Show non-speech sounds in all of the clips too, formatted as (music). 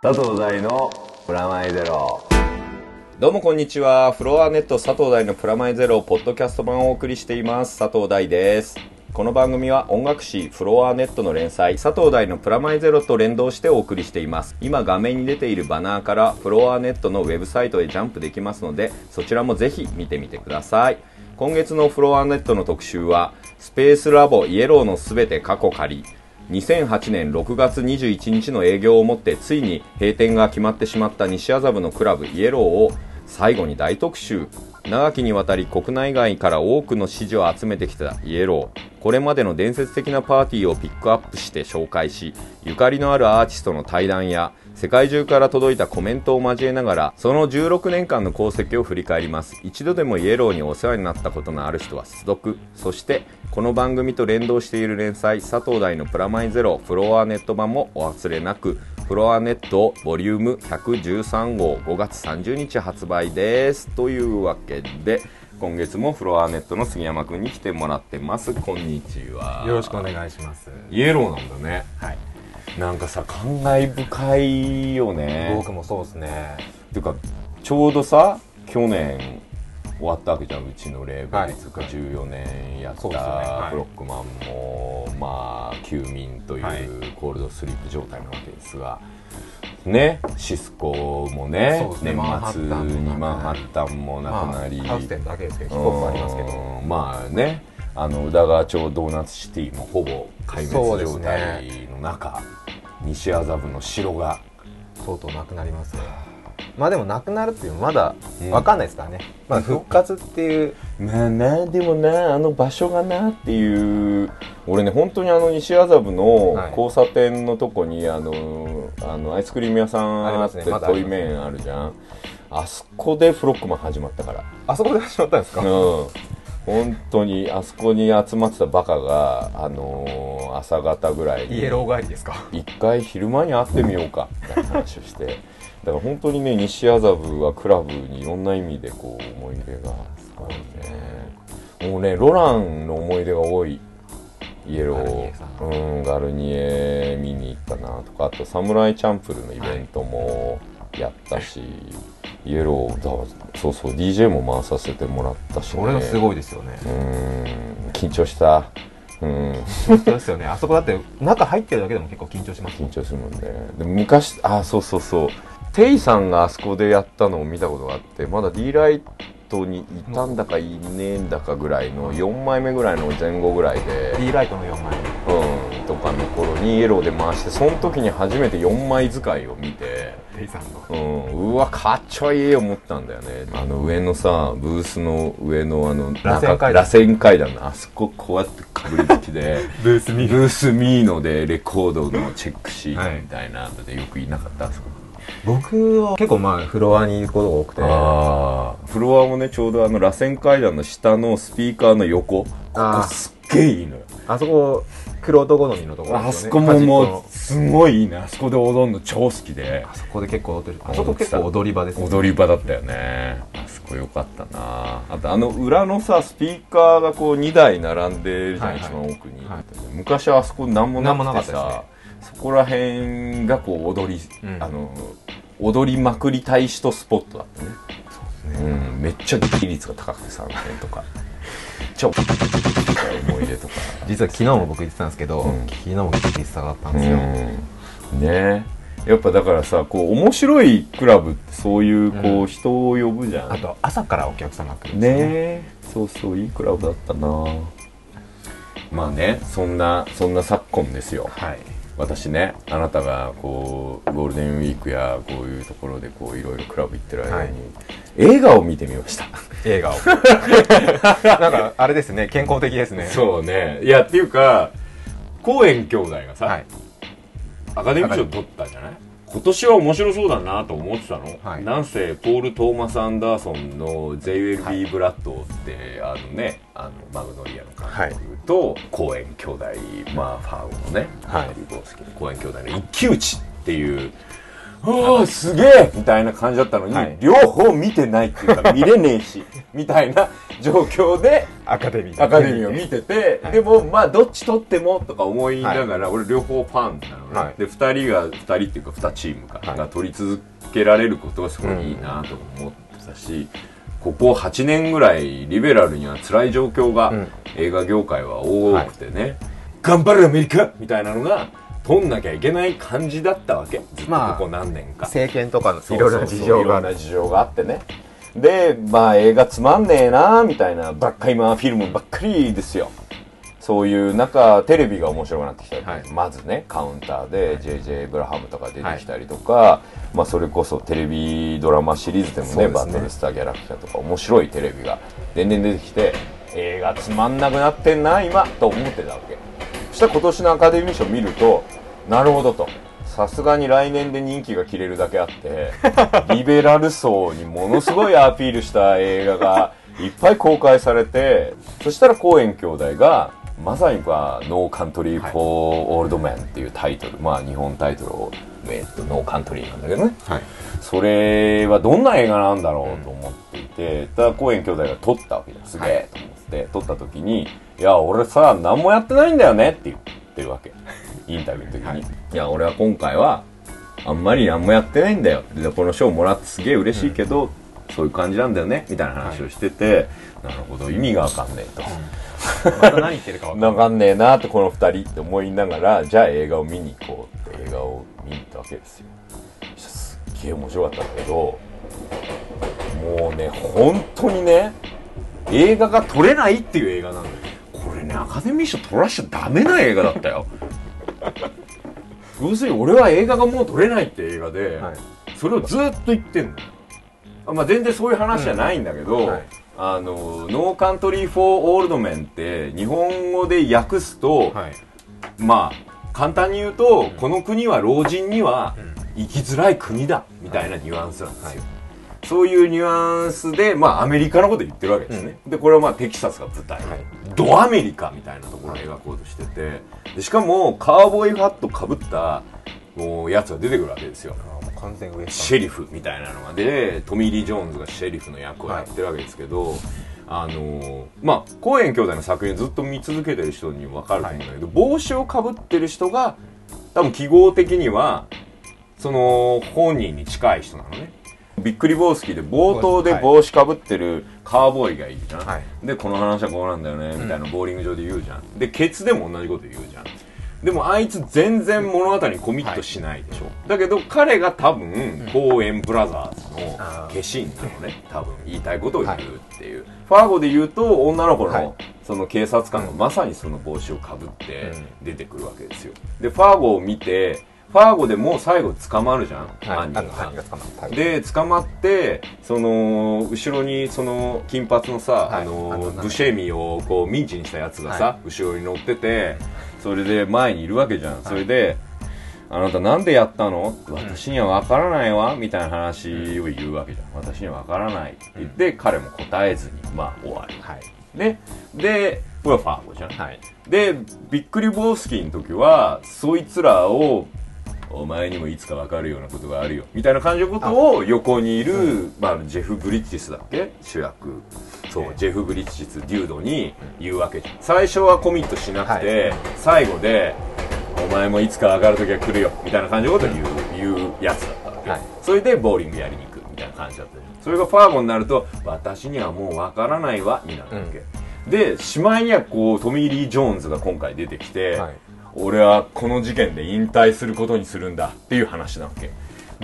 佐藤大のプラマイゼロどうもこんにちは。フロアネット佐藤大のプラマイゼロポッドキャスト版をお送りしています。佐藤大です。この番組は音楽誌フロアネットの連載佐藤大のプラマイゼロと連動してお送りしています。今画面に出ているバナーからフロアネットのウェブサイトへジャンプできますのでそちらもぜひ見てみてください。今月のフロアネットの特集はスペースラボイエローのすべて過去仮2008年6月21日の営業をもってついに閉店が決まってしまった西麻布のクラブイエローを最後に大特集。長きにわたり国内外から多くの支持を集めてきたイエロー。これまでの伝説的なパーティーをピックアップして紹介しゆかりのあるアーティストの対談や世界中から届いたコメントを交えながらその16年間の功績を振り返ります。一度でもイエローにお世話になったことのある人は出読そしてこの番組と連動している連載佐藤大のプラマイゼロフロアネット版もお忘れなく。フロアネットボリューム113号5月30日発売です。というわけで今月もフロアネットの杉山くんに来てもらってます。こんにちは。よろしくお願いします。イエローなんだね。はい。なんかさ感慨深いよね。僕もそうですね。ていうかちょうどさ去年終わったわけじゃんうちのレーベはい。ルつか14年やったブロックマンもまあ休眠といはい。うコールドスリープ状態なわけですが。ねシスコもね年末にママンハッタンもなくなり、まあ、ハウス店だけですけど、ヒップホップありますけど。うんまあねあの宇田川町ドーナツシティもほぼ壊滅状態の中、西麻布の城が相当なくなりますね。まあでもなくなるっていうのはまだうん。わかんないですからね。まあ復活っていう、まあなでもなあの場所がなっていう。俺ね本当にあの西麻布のはい。交差点のとこに、あのあのアイスクリーム屋さんあってますねまだあり遠います面あるじゃん。あそこでフロックマン始まったから。あそこで始まったんですか、うん本当にあそこに集まってたバカが、あの朝方ぐらいにイエロー帰りですか？一回昼間に会ってみようかみたいな話をして。だから本当にね西麻布はクラブにいろんな意味でこう思い出がすごいね。もうねロランの思い出が多いイエロー。うんガルニエ見に行ったなとかあとサムライチャンプルのイベントもやったし、イエローだそうそう DJ も回させてもらったし、ね、それがすごいですよね。うん。緊張した。うん。本当ですよね。あそこだって中入ってるだけでも結構緊張します。緊張するもんね。で昔あそうそうそう。テイさんがあそこでやったのを見たことがあってまだ D ライトにいたんだかいねえんだかぐらいの4枚目ぐらいの前後ぐらいで D ライトの4枚うんとかの頃にイエローで回してその時に初めて4枚使いを見てテイさんの。うん、うわかっちょいい思ったんだよね。あの上のさブースの上のあの螺旋階段。螺旋階段のあそここうやってかぶりつきでブースミブースミーノでレコードのチェックシートみたいなのでよくいなかったあそこ。僕は結構まあフロアに行くことが多くて。ああフロアもねちょうどあの螺旋階段の下のスピーカーの横。ここすっげえいいのよ。あそこ、クロ好みのところね。そこもものうすごいいいね。あそこで踊るの超好きで。あそこで結構踊ってる。あそこ結構踊り場ですね。踊り場だったよね。あそこよかったな。あとあの裏のさスピーカーがこう2台並んでるじゃん、はいはい。一番奥に、はい昔はあそこ何もなくてさそこら辺がこう踊り、うん。あの踊りまくりたい人スポットだったね。うん、めっちゃ比率が高くて3点とか超。思い出とか。実は昨日も僕言ってたんですけど、うん。昨日も結構下がったんうですよ、ん。ね。やっぱだからさこう面白いクラブってそういうこう、うん。人を呼ぶじゃん。あと朝からお客様が来るんですよね。えそうそういいクラブだったな。まあねそんなそんな昨今ですよ。はい。私ねあなたがこうゴールデンウィークやこういうところでこういろいろクラブ行ってる間に、はい映画を見てみました。映画を。(laughs) なんかあれですね。健康的ですね。そうね。いやっていうか公園兄弟がさ、はい。アカデミー賞取ったじゃない？今年は面白そうだなと思ってたの、はい。なんせポール・トーマス・アンダーソンの「JLB ブラッド」って、あのねあのマグノリアの監督と公園兄弟まあファウのねはい。リボースキの公園兄弟の一騎打ちっていうああすげえみたいな感じだったのに、はい。両方見てないっていうか (laughs) 見れねえしみたいな状況でアカデミーアカデミーを見てて、はい。でもまあどっち取ってもとか思いながら、俺両方ファンなのね、はい。で2人が2人っていうか2チームか、はい。が取り続けられることがすごいいいなと思ってたし、ここ8年ぐらいリベラルには辛い状況が、うん。映画業界は多くてね、頑張れアメリカ！みたいなのが取んなきゃいけない感じだったわけ。まあここ何年か、政権とかのいろいろな事情が事情があってね。でまあ映画つまんねえなみたいなばっかりまあフィルムばっかりですよ。そういう中テレビが面白くなってきたり、はい。まずねカウンターで JJ ブラハムとか出てきたりとか、まあ、それこそテレビドラマシリーズでもねね。バトルスターギャラクターとか面白いテレビが。年々出てきて映画つまんなくなってんな今と思ってたわけ。そしたら今年のアカデミー賞見るとなるほどと。さすがに来年で任期が切れるだけあって (laughs) リベラル層にものすごいアピールした映画がいっぱい公開されてそしたらコーエン兄弟がまさには「 No Country for Old Men」っていうタイトル、まあ日本タイトルを、えっと、ノーカントリーなんだけどね。はい。それはどんな映画なんだろうと思っていて、ただ公園兄弟が撮ったわけですすげえと思って撮った時に「いや俺さ何もやってないんだよね」って言ってるわけインタビューの時に、はい。い、や俺は今回はあんまり何もやってないんだよ。でこの賞もらってすげえ嬉しいけど、そういう感じなんだよね。みたいな話をしてて、なるほど意味がわかんねえと。また何言ってるか分かんない。(laughs) わかんねえなってこの二人って思いながらじゃあ映画を見に行こうって映画を見に行ったわけですよ。すっげえ面白かったんだけどもうね本当にね映画が撮れないっていう映画なんだよ。これねアカデミー賞撮らしちゃダメな映画だったよ (laughs) 要するに俺は映画がもう撮れないって映画で、はい。それをずっと言ってんの。あまあ全然そういう話じゃないんだけど、はい。あの No Country for Old Men って日本語で訳すと、はい。まあ簡単に言うと、この国は老人には生きづらい国だみたいなニュアンスなんですよ、そういうニュアンスで、まあ、アメリカのこと言ってるわけですね、でこれはまあテキサスが舞台、はい。ドアメリカみたいなところを描こうとしてて。でしかもカーボーイハットかぶったもうやつが出てくるわけですよ。完全シェリフみたいなのが。でトミー・リー・ジョーンズがシェリフの役をやってるわけですけど、あのーまあコーエン兄弟の作品ずっと見続けてる人に分かると思うんだけど、帽子をかぶってる人が多分記号的にはその本人に近い人なのねびっくりボースキーで冒頭で帽子かぶってるカーボーイがいるじゃん、はい。でこの話はこうなんだよねみたいなボーリング場で言うじゃん。でケツでも同じこと言うじゃん。でもあいつ全然物語にコミットしないでしょ、だけど彼が多分コーエンブラザーズの化身なのね。多分言いたいことを言うっていう、ファーゴで言うと女の子の、はい。その警察官がまさにその帽子をかぶってうん。出てくるわけですよ。でファーゴを見てファーゴでもう最後捕まるじゃん、はい犯人が捕まで捕まってその後ろにその金髪のさ、はいあのブシェミをこうミンチにしたやつがさ、は後ろに乗っててそれで前にいるわけじゃん、それで「あなたなんでやったの?」私には分からないわ」みたいな話を言うわけじゃん「私には分からない」って言って、彼も答えずにまあ終わるはい。ね。でこれはファーゴじゃん、はい。でビックリボースキーの時はそいつらをお前にもいつか分かるようなことがあるよみたいな感じのことを横にいる、まあ、ジェフ・ブリッジスだっけ？主役。そう、ええジェフ・ブリッジスデュードに言うわけじゃん。最初はコミットしなくて、最後でお前もいつか分かる時が来るよみたいな感じのことを言う,、言うやつだったわけ、はい。それでボーリングやりに行くみたいな感じだったそれがファーゴになると私にはもう分からないわになるわけ、でしまいにはこうトミー・リー・ジョーンズが今回出てきて、はい俺はこの事件で引退することにするんだっていう話なわけ。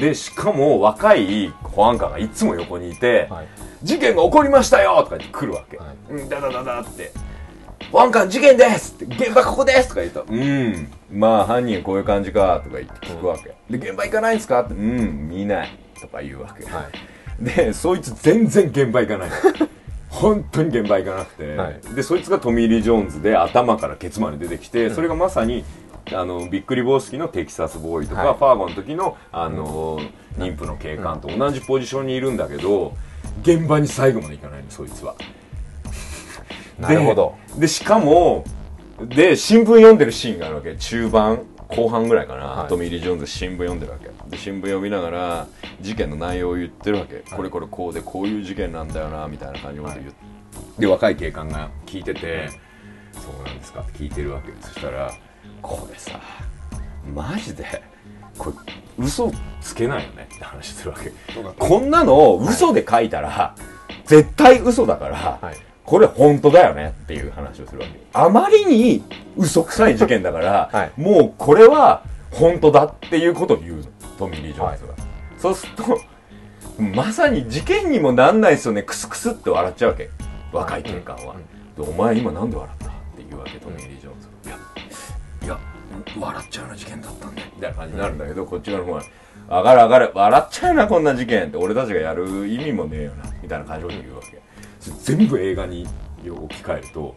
でしかも若い保安官がいつも横にいて、はい。事件が起こりましたよとか言って来るわけ、はい。うんダダダダって。保安官事件ですって。現場ここですとか言うとうん。まあ犯人こういう感じかとか言って聞くわけ、で現場行かないんですかってうん見ないとか言うわけ、はい。でそいつ全然現場行かない本当に現場行かなくて、はい。でそいつがトミー・リー・ジョーンズで頭からケツまで出てきて、それがまさにあのビックリボースキのテキサスボーイとか、はい。ファーゴの時のあの、妊婦の警官と同じポジションにいるんだけど現場に最後まで行かないのそいつは。なるほど。ででしかもで新聞読んでるシーンがあるわけ。中盤後半ぐらいかな、はい。トミー・リー・ジョーンズ新聞読んでるわけ。で新聞読みながら事件の内容を言ってるわけ、これこれこうでこういう事件なんだよなみたいな感じのこと言って、で若い警官が聞いてて、そうなんですか？って聞いてるわけ。そしたらこれさマジでこれ嘘つけないよね？って話するわけ。こんなの嘘で書いたら、絶対嘘だから、はいこれ本当だよねっていう話をするわけあまりに嘘くさい事件だから、(laughs) はい。もうこれは本当だっていうことを言うの。トミー・リー・ジョーンズが、そうするとまさに事件にもなんないですよね。クスクスって笑っちゃうわけ。若い警官は、でお前今なんで笑ったって言うわけトミー・リー・ジョーンズがいやいや笑っちゃうような事件だったんだみたいな感じになるんだけど、こっち側の方は上がる上がる笑っちゃうなこんな事件って。俺たちがやる意味もねえよなみたいな感じで言うわけ全部映画に置き換えると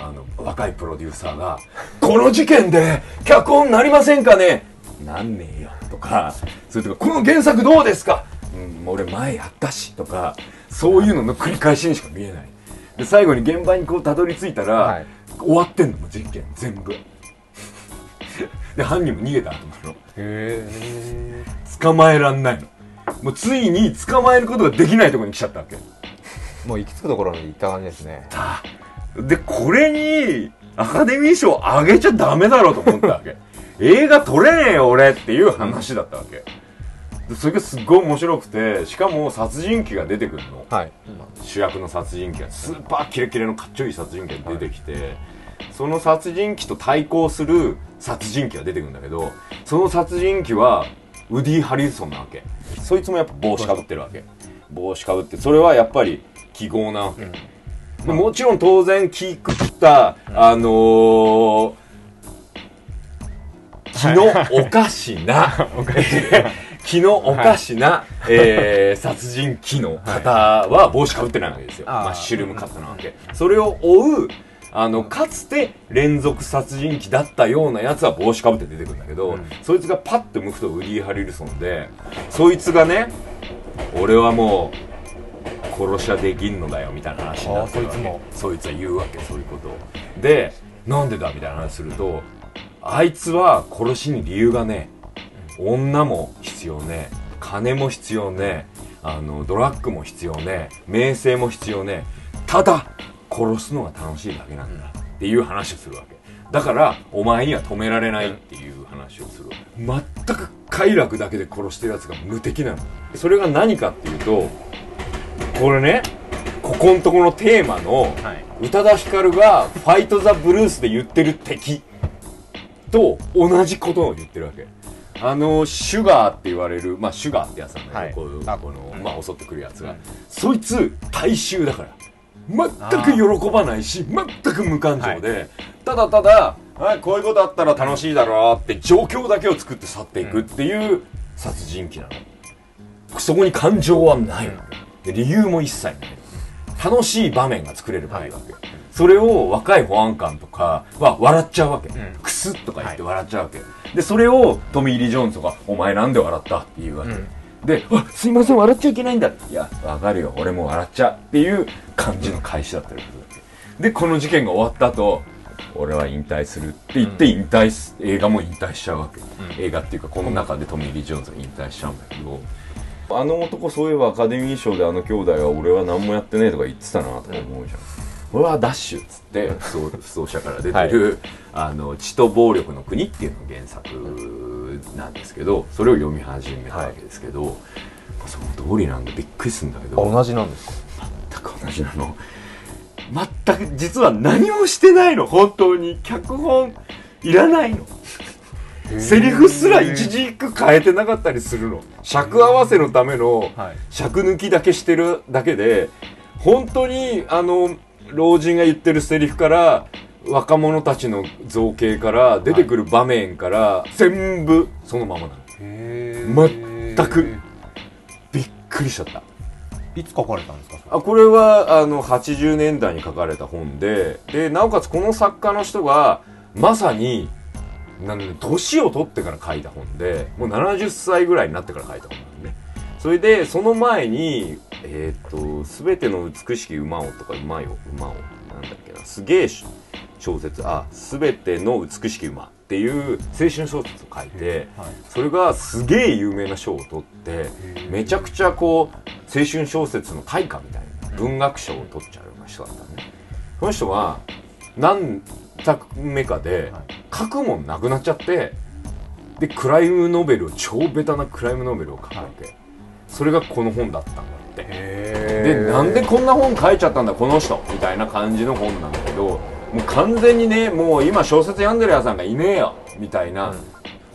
あの若いプロデューサーが「この事件で脚本なりませんかね?」なんねえよとかそれとか「この原作どうですか?」うん、俺前やったしとかそういうのの繰り返しにしか見えない。で最後に現場にこうたどり着いたら、はい。終わってんのもう事件全部。で犯人も逃げた後なの。へえ。捕まえらんないの。もうついに捕まえることができないところに来ちゃったわけもう行き着くところに行った感じですね。でこれにアカデミー賞あげちゃダメだろうと思ったわけ。(laughs) 映画撮れねえよ俺っていう話だったわけ。でそれがすっごい面白くてしかも殺人鬼が出てくるの。はい。主役の殺人鬼が。スーパーキレキレのかっちょいい殺人鬼が出てきて、その殺人鬼と対抗する殺人鬼が出てくるんだけどその殺人鬼はウディ・ハリソンなわけ。そいつもやっぱ帽子かぶってるわけ。帽子かぶってそれはやっぱり記号な。わけ、でもちろん当然気くった、あのー気のおかしな、気のおかしな、えー殺人鬼の方は帽子かぶってないわけですよ。マッシュルームカットなわけ。それを追う、あの、かつて連続殺人鬼だったようなやつは帽子かぶって出てくるんだけど、うん。そいつがパッと向くとウディ・ハリルソンで、そいつがね、俺はもう、殺しはできんのだよみたいな話になってそいつも。そいつは言うわけそういうことを。でなんでだみたいな話するとあいつは殺しに理由がね女も必要ね金も必要ねあのドラッグも必要ね名声も必要ねただ殺すのが楽しいだけなんだっていう話をするわけ。だからお前には止められないっていう話をする全く快楽だけで殺してるやつが無敵なの。それが何かっていうとこれねここんとこのテーマのはい。宇多田ヒカルが「ファイト・ザ・ブルース」で言ってる敵と同じことを言ってるわけ。あのシュガーって言われるまあシュガーってやつなんだけど、はい。この、まあ、襲ってくるやつが、うんそいつ大衆だから。全く喜ばないし全く無感情で、ただただ、はい、こういうことあったら楽しいだろうって状況だけを作って去っていくっていう殺人鬼なの。そこに感情はないの、で理由も一切ない。楽しい場面が作れればいいわけ、それを若い保安官とかは笑っちゃうわけ、ん。クスッとか言って笑っちゃうわけ、でそれをトミー・リー・ジョーンズが「お前なんで笑った?」って言うわけ、うん。で「あすいません笑っちゃいけないんだ」いやわかるよ。俺も笑っちゃうっていう感じの開始だったりするわけ。でこの事件が終わった後俺は引退するって言って引退す、映画も引退しちゃうわけ、映画っていうかこの中でトミー・リー・ジョーンズが引退しちゃうんだけどあの男そういえばアカデミー賞であの兄弟は俺は何もやってねえとか言ってたなとか思うじゃん、俺はダッシュっつって不走者から出てる、あの「血と暴力の国」っていうのが原作なんですけどそれを読み始めたわけですけど、その通りなんでびっくりするんだけど同じなんです。か全く同じなの。全く実は何もしてないの。本当に。脚本いらないのセリフすら一軸変えてなかったりするの。尺合わせのためのはい。尺抜きだけしてるだけで本当にあの老人が言ってるセリフから若者たちの造形から出てくる場面から全部そのままなの。へ全くびっくりしちゃった。いつ書かれたんですかあこれはあの80年代に書かれた本ででなおかつこの作家の人がまさに年を取ってから書いた本でもう70歳ぐらいになってから書いた本なんでね。それでその前にえっ、と「すべての美しき馬を」とか「馬よ馬を」なんだっけなすげえ小説あ「すべての美しき馬」っていう青春小説を書いて、はい。それがすげえ有名な賞を取ってめちゃくちゃこう青春小説の大家みたいな文学賞を取っちゃうような人だったのね。その人が何作目かで書くもんなくなっちゃってでクライムノベルを超ベタなクライムノベルを書くわけ、それがこの本だったんだって。ででなんでこんな本書いちゃったんだこの人みたいな感じの本なんだけどもう完全にねもう今小説読んでるやつなんかいねえよみたいな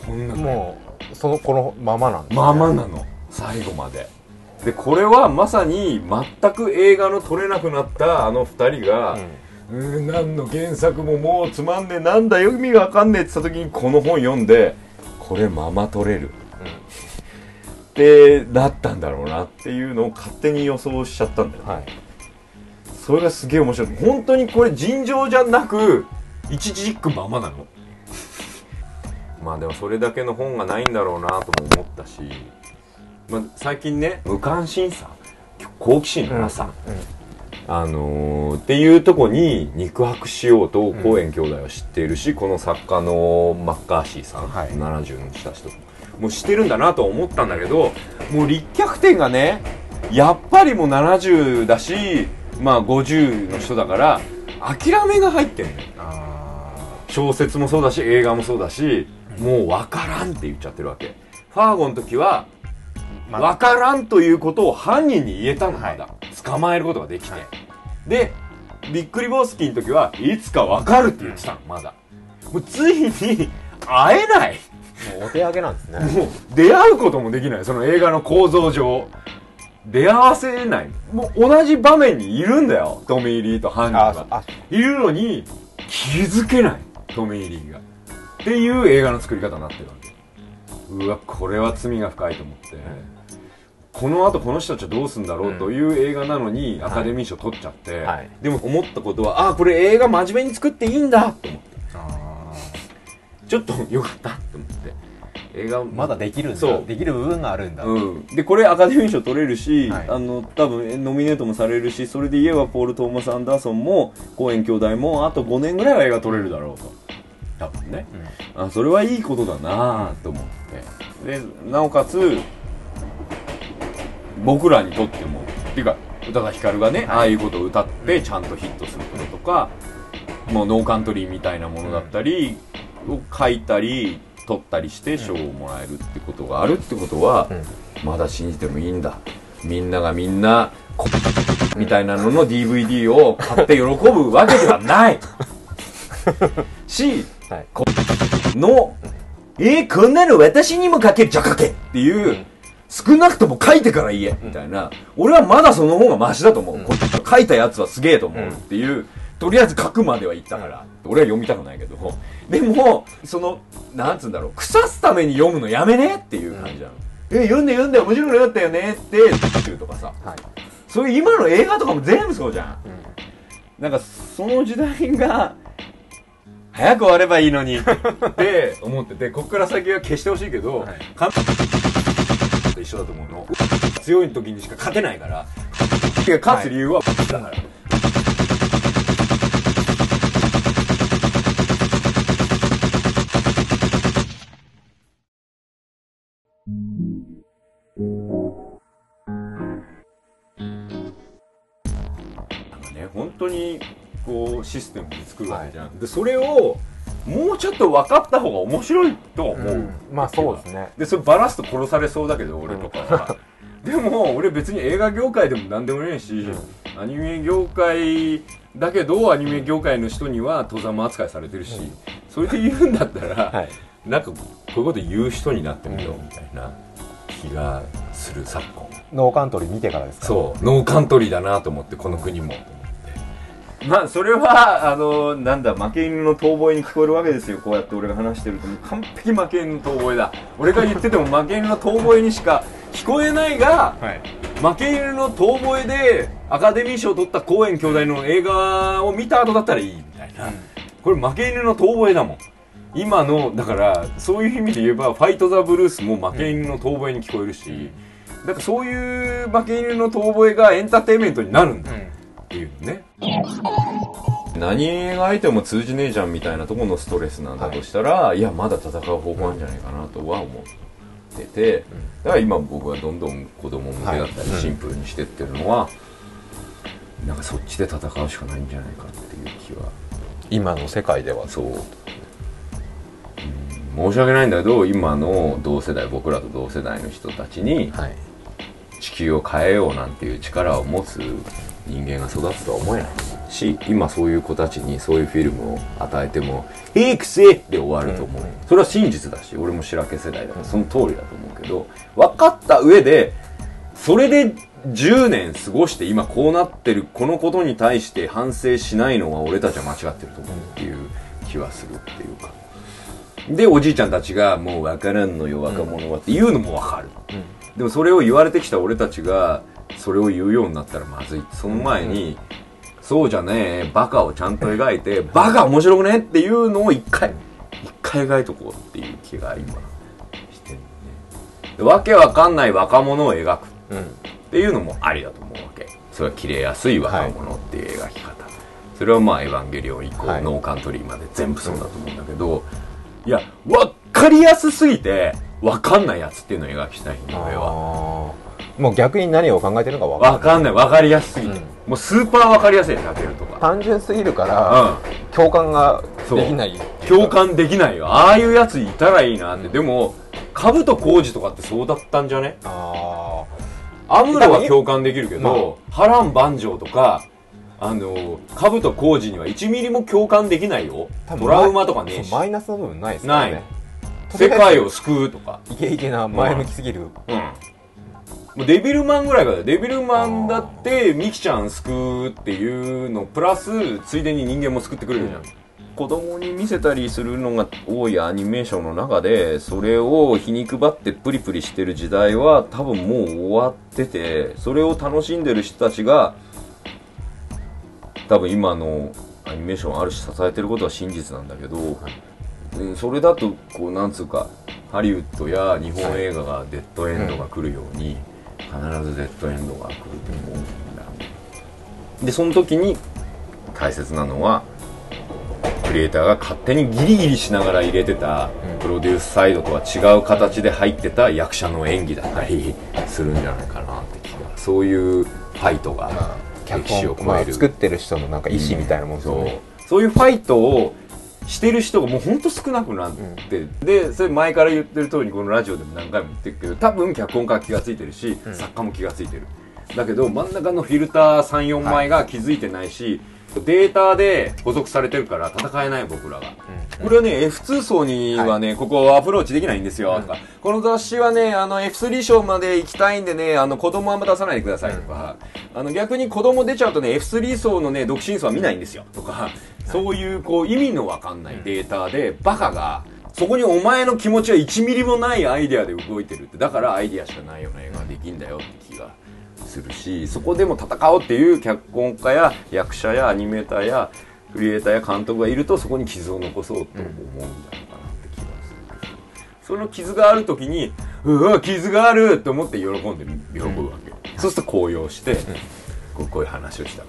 本なんもうそのこのままなんですね。ままなの。最後まで。でこれはまさに全く映画の撮れなくなったあの二人が、うーん、何の原作ももうつまんねえなんだよ意味がわかんねえって言った時にこの本読んでこれまま撮れる、ってなったんだろうなっていうのを勝手に予想しちゃったんだよ、はい。それがすげえ面白い。本当にこれ尋常じゃなく一字一句ままなの？(laughs) まあでもそれだけの本がないんだろうなとも思ったし、まあ、最近ね無関心さ好奇心のなさ、あのーっていうとこに肉薄しようとコーエン兄弟は知っているし、この作家のマッカーシーさん、はい。70のした人もう知ってるんだなとは思ったんだけどもう立脚点がねやっぱりもう70だしまあ50の人だから諦めが入ってんのよ。あ小説もそうだし映画もそうだしもう分からんって言っちゃってるわけ。ファーゴの時はま分からんということを犯人に言えたのまはい。だ捕まえることができて。でびっくりボースキーの時はいつか分かるって言ってたのまだ。もうついに会えない。ーもうお手上げなんですね。もう出会うこともできない。その映画の構造上。出会わせない。もう同じ場面にいるんだよ。トミー・リーと犯人が。ああいるのに気づけない。トミー・リーが。っていう映画の作り方になってるわけ。うわこれは罪が深いと思ってこの後この人たちはどうするんだろうという映画なのにアカデミー賞取っちゃって、はい。でも思ったことはああこれ映画真面目に作っていいんだ。と思って。あちょっとよかった。って思って。映画ーまだできるんだ。できる部分があるんだ。うん、でこれアカデミー賞取れるし、はい。あの多分ノミネートもされるしそれで言えばポール・トーマス・アンダーソンもコーエン兄弟もあと5年ぐらいは映画撮れるだろうと。多分ね、あそれはいいことだなと思って。でなおかつ僕らにとっても。っていうか宇多田ヒカルがね、ああいうことを歌ってちゃんとヒットすることとか、もうノーカントリーみたいなものだったりを書いたり撮ったりして賞をもらえるってことがあるってことは、まだ信じてもいいんだ。みんながみんなこみたいなのの DVD を買って喜ぶわけではない。(laughs) し、はい。このえー、こんなの私にも書けるじゃあ書けっていう、少なくとも書いてから言えみたいな、俺はまだその方がマシだと思う、こ書いたやつはすげえと思うっていう、とりあえず書くまでは言ったから、俺は読みたくないけど。でもそのなんつうんだろう。腐すために読むのやめねっていう感じなの、え読んで読んで面白くなかったよねって言うとかさ。はい。そういう今の映画とかも全部そうじゃん、なんかその時代が早く終わればいいのに。(laughs) って思っててこっから先は消してほしいけど、はい。完と一緒だと思うの。強い時にしか勝てないから。勝つ理由はだから、なんかね本当にこうシステムで作るわけじゃん、でそれをもうちょっと分かった方が面白いと思う、まあそうですね。でそれバラすと殺されそうだけど俺とかは。(laughs) でも俺別に映画業界でも何でもねえし、アニメ業界だけどアニメ業界の人には登山扱いされてるし、それで言うんだったら、(laughs) はい。なんかこういうこと言う人になってみようみたいな気がする昨今。ノーカントリー見てからですか？そう。ノーカントリーだなと思ってこの国もまあそれはあのなんだ負け犬の遠吠えに聞こえるわけですよ。こうやって俺が話してるともう完璧負け犬の遠吠えだ。俺が言ってても負け犬の遠吠えにしか聞こえないがはい。負け犬の遠吠えでアカデミー賞を取った公演兄弟の映画を見た後だったらいいみたいな、これ負け犬の遠吠えだもん今のだからそういう意味で言えば「ファイト・ザ・ブルース」も負け犬の遠吠えに聞こえるし、だからそういう負け犬の遠吠えがエンターテインメントになるんだっていうね、何描いても通じねえじゃんみたいなところのストレスなんだとしたら、い、やまだ戦う方法あるんじゃないかなとは思ってて、だから今僕はどんどん子供向けだったりはいシンプルにしてってるのは、なんかそっちで戦うしかないんじゃないかっていう気は。今の世界ではそう、うん。申し訳ないんだけど今の同世代僕らと同世代の人たちにはい。地球を変えようなんていう力を持つ人間が育つとは思えないし今そういう子たちにそういうフィルムを与えても「へえくせ!」で終わると思う、うん。うんそれは真実だし俺も白毛世代だからその通りだと思うけど分かった上でそれで10年過ごして今こうなってるこのことに対して反省しないのは俺たちは間違ってると思う。っていう気はするっていうか。でおじいちゃんたちがもう分からんのよ若者はっていうのも分かる、でもそれを言われてきた俺たちがそれを言うようになったらまずい。その前に、そうじゃねえバカをちゃんと描いてバカ面白くねっていうのを一回一回描いとこうっていう気が今してるね。でわけわかんない若者を描く。うんっていうのもありだと思うわけ。それは切れやすい若者っていう描き方、それはまあ「エヴァンゲリオン」以降、はい。ノーカントリーまで全部そうだと思うんだけど、いや分かりやすすぎて分かんないやつっていうのを描きたいんだ俺はもう逆に何を考えてるのか分かんない。分かりやすすぎて、うん。もうスーパー分かりやすいタケルとか。単純すぎるから、共感ができない。共感できないよ。ああいうやついたらいいなって、でも兜浩二とかってそうだったんじゃね？あアムロは共感できるけど、波乱万丈とかあの兜浩二には1ミリも共感できないよ。あトラウマとかねマイナスの部分ないですからない。ね世界を救うとか。イケイケな前向きすぎる、うん。もうデビルマンぐらいからデビルマンだってミキちゃん救うっていうのプラスついでに人間も救ってくれるじゃん、子供に見せたりするのが多いアニメーションの中でそれを皮肉ばってプリプリしてる時代は多分もう終わっててそれを楽しんでる人たちが多分今のアニメーションをある種支えてることは真実なんだけど、うんそれだとこうなんつうかハリウッドや日本映画がデッドエンドが来るように、必ずデッドエンドが来ると思うんだでその時に大切なのはクリエイターが勝手にギリギリしながら入れてたうん。プロデュースサイドとは違う形で入ってた役者の演技だったりするんじゃないかなって気がそういうファイトが歴史を超える。作ってる人のなんか意思みたいなもんですよそう。ね、そういうファイトをしてる人がもうほんと少なくなって、でそれ前から言ってる通りにこのラジオでも何回も言ってるけど多分脚本家は気がついてるし、うん。作家も気がついてる。だけど真ん中のフィルター34枚が気づいてないし、データで補足されてるから戦えない僕らが、これはね F2 層にはね、ここアプローチできないんですよ、とかこの雑誌はねあの F3 賞まで行きたいんでねあの子供はあんま出さないでくださいとか、あの逆に子供出ちゃうとね F3 層のね独身層は見ないんですよとか、そういうこう意味のわかんないデータでバカがそこにお前の気持ちは1ミリもないアイデアで動いてるって。だからアイデアしかないような映画ができんだよって気がするしそこでも戦おうっていう脚本家や役者やアニメーターやクリエイターや監督がいるとそこに傷を残そうと思うんだろうかなって気がするその傷がある時にうわ傷があるって思って喜んで喜ぶわけ、そうすると高揚して、こうこういう話をした。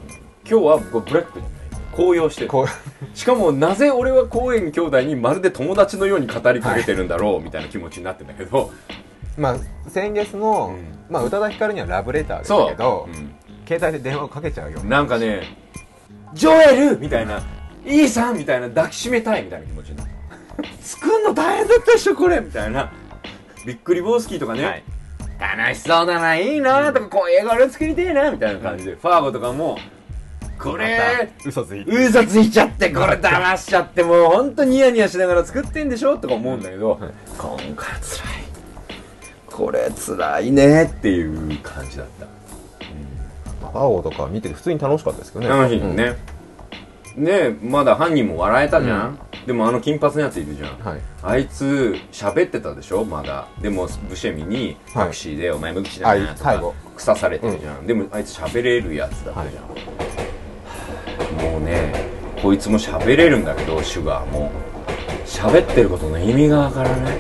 今日はこうブラックじゃない高揚してる。こしかもなぜ俺は公園兄弟にまるで友達のように語りかけてるんだろうみたいな気持ちになってんだけど、うまあ先月の、うん。まあ宇多田ヒカルにはラブレターですそうけど、う。ん。携帯で電話をかけちゃうよな。んかね「ジョエル!」みたいな「いいさん!」みたいな抱きしめたいみたいな気持ちになる。作るの大変だったでしょこれみたいな。びっくりボースキーとかね、はい。楽しそうだないいなとかこういう映画俺作りてえなみたいな感じで、ファーゴとかもこれ。嘘ついて。嘘ついちゃってこれ騙しちゃってもうほんとニヤニヤしながら作ってんでしょとか思うんだけど、今回つらい。これつらいねっていう感じだった。青とか見てて普通に楽しかったですけどね。楽しいね、ねまだ犯人も笑えたじゃん、でもあの金髪のやついるじゃん、うんはい。あいつ喋ってたでしょまだ。でもブシェミにタクシーで「お前無口だはな」とか腐されてるじゃん、でもあいつ喋れるやつだったじゃん、もうねこいつも喋れるんだけどシュガーも。喋ってることの意味がわからない。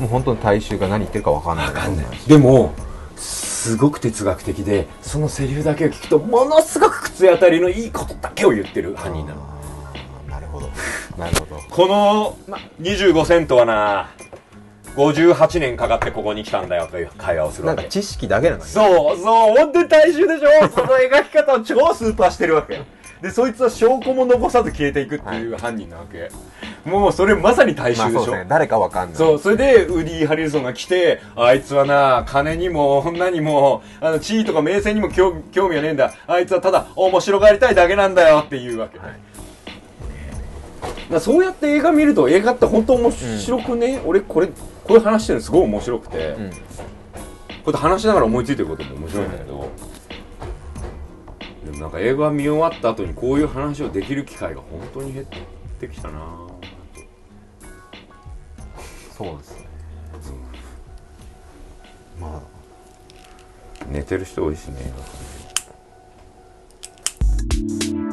もう本当に大衆が何言ってるか分かんない。わかんない。でもすすごく哲学的でそのセリフだけを聞くとものすごく口当たりのいいことだけを言ってる犯人なの。なるほど。なるほど。(laughs) この、ま、25セントはな58年かかってここに来たんだよという会話をするわけ。なんか知識だけなのにそうそう本当に大衆でしょ。(laughs) その描き方を超スーパーしてるわけでそいつは証拠も残さず消えていくっていう犯人なわけ、もうそれまさに大衆でしょ、まあそうね。誰かわかんない。そう、それで、ウディ・ハリルソンが来て、あいつはな、金にも、女にも、あの、地位とか名声にも興興味はねえんだ。あいつはただ、面白がりたいだけなんだよっていうわけ。だからそうやって映画見ると、映画って本当面白くね、俺、これ、これ話してるのすごい面白くて、うん、こうやって話しながら思いついてることも面白いんだけど、でもなんか映画見終わった後にこういう話をできる機会が本当に減ってきたな。そうですね、うん、まあ。寝てる人多いしね映画館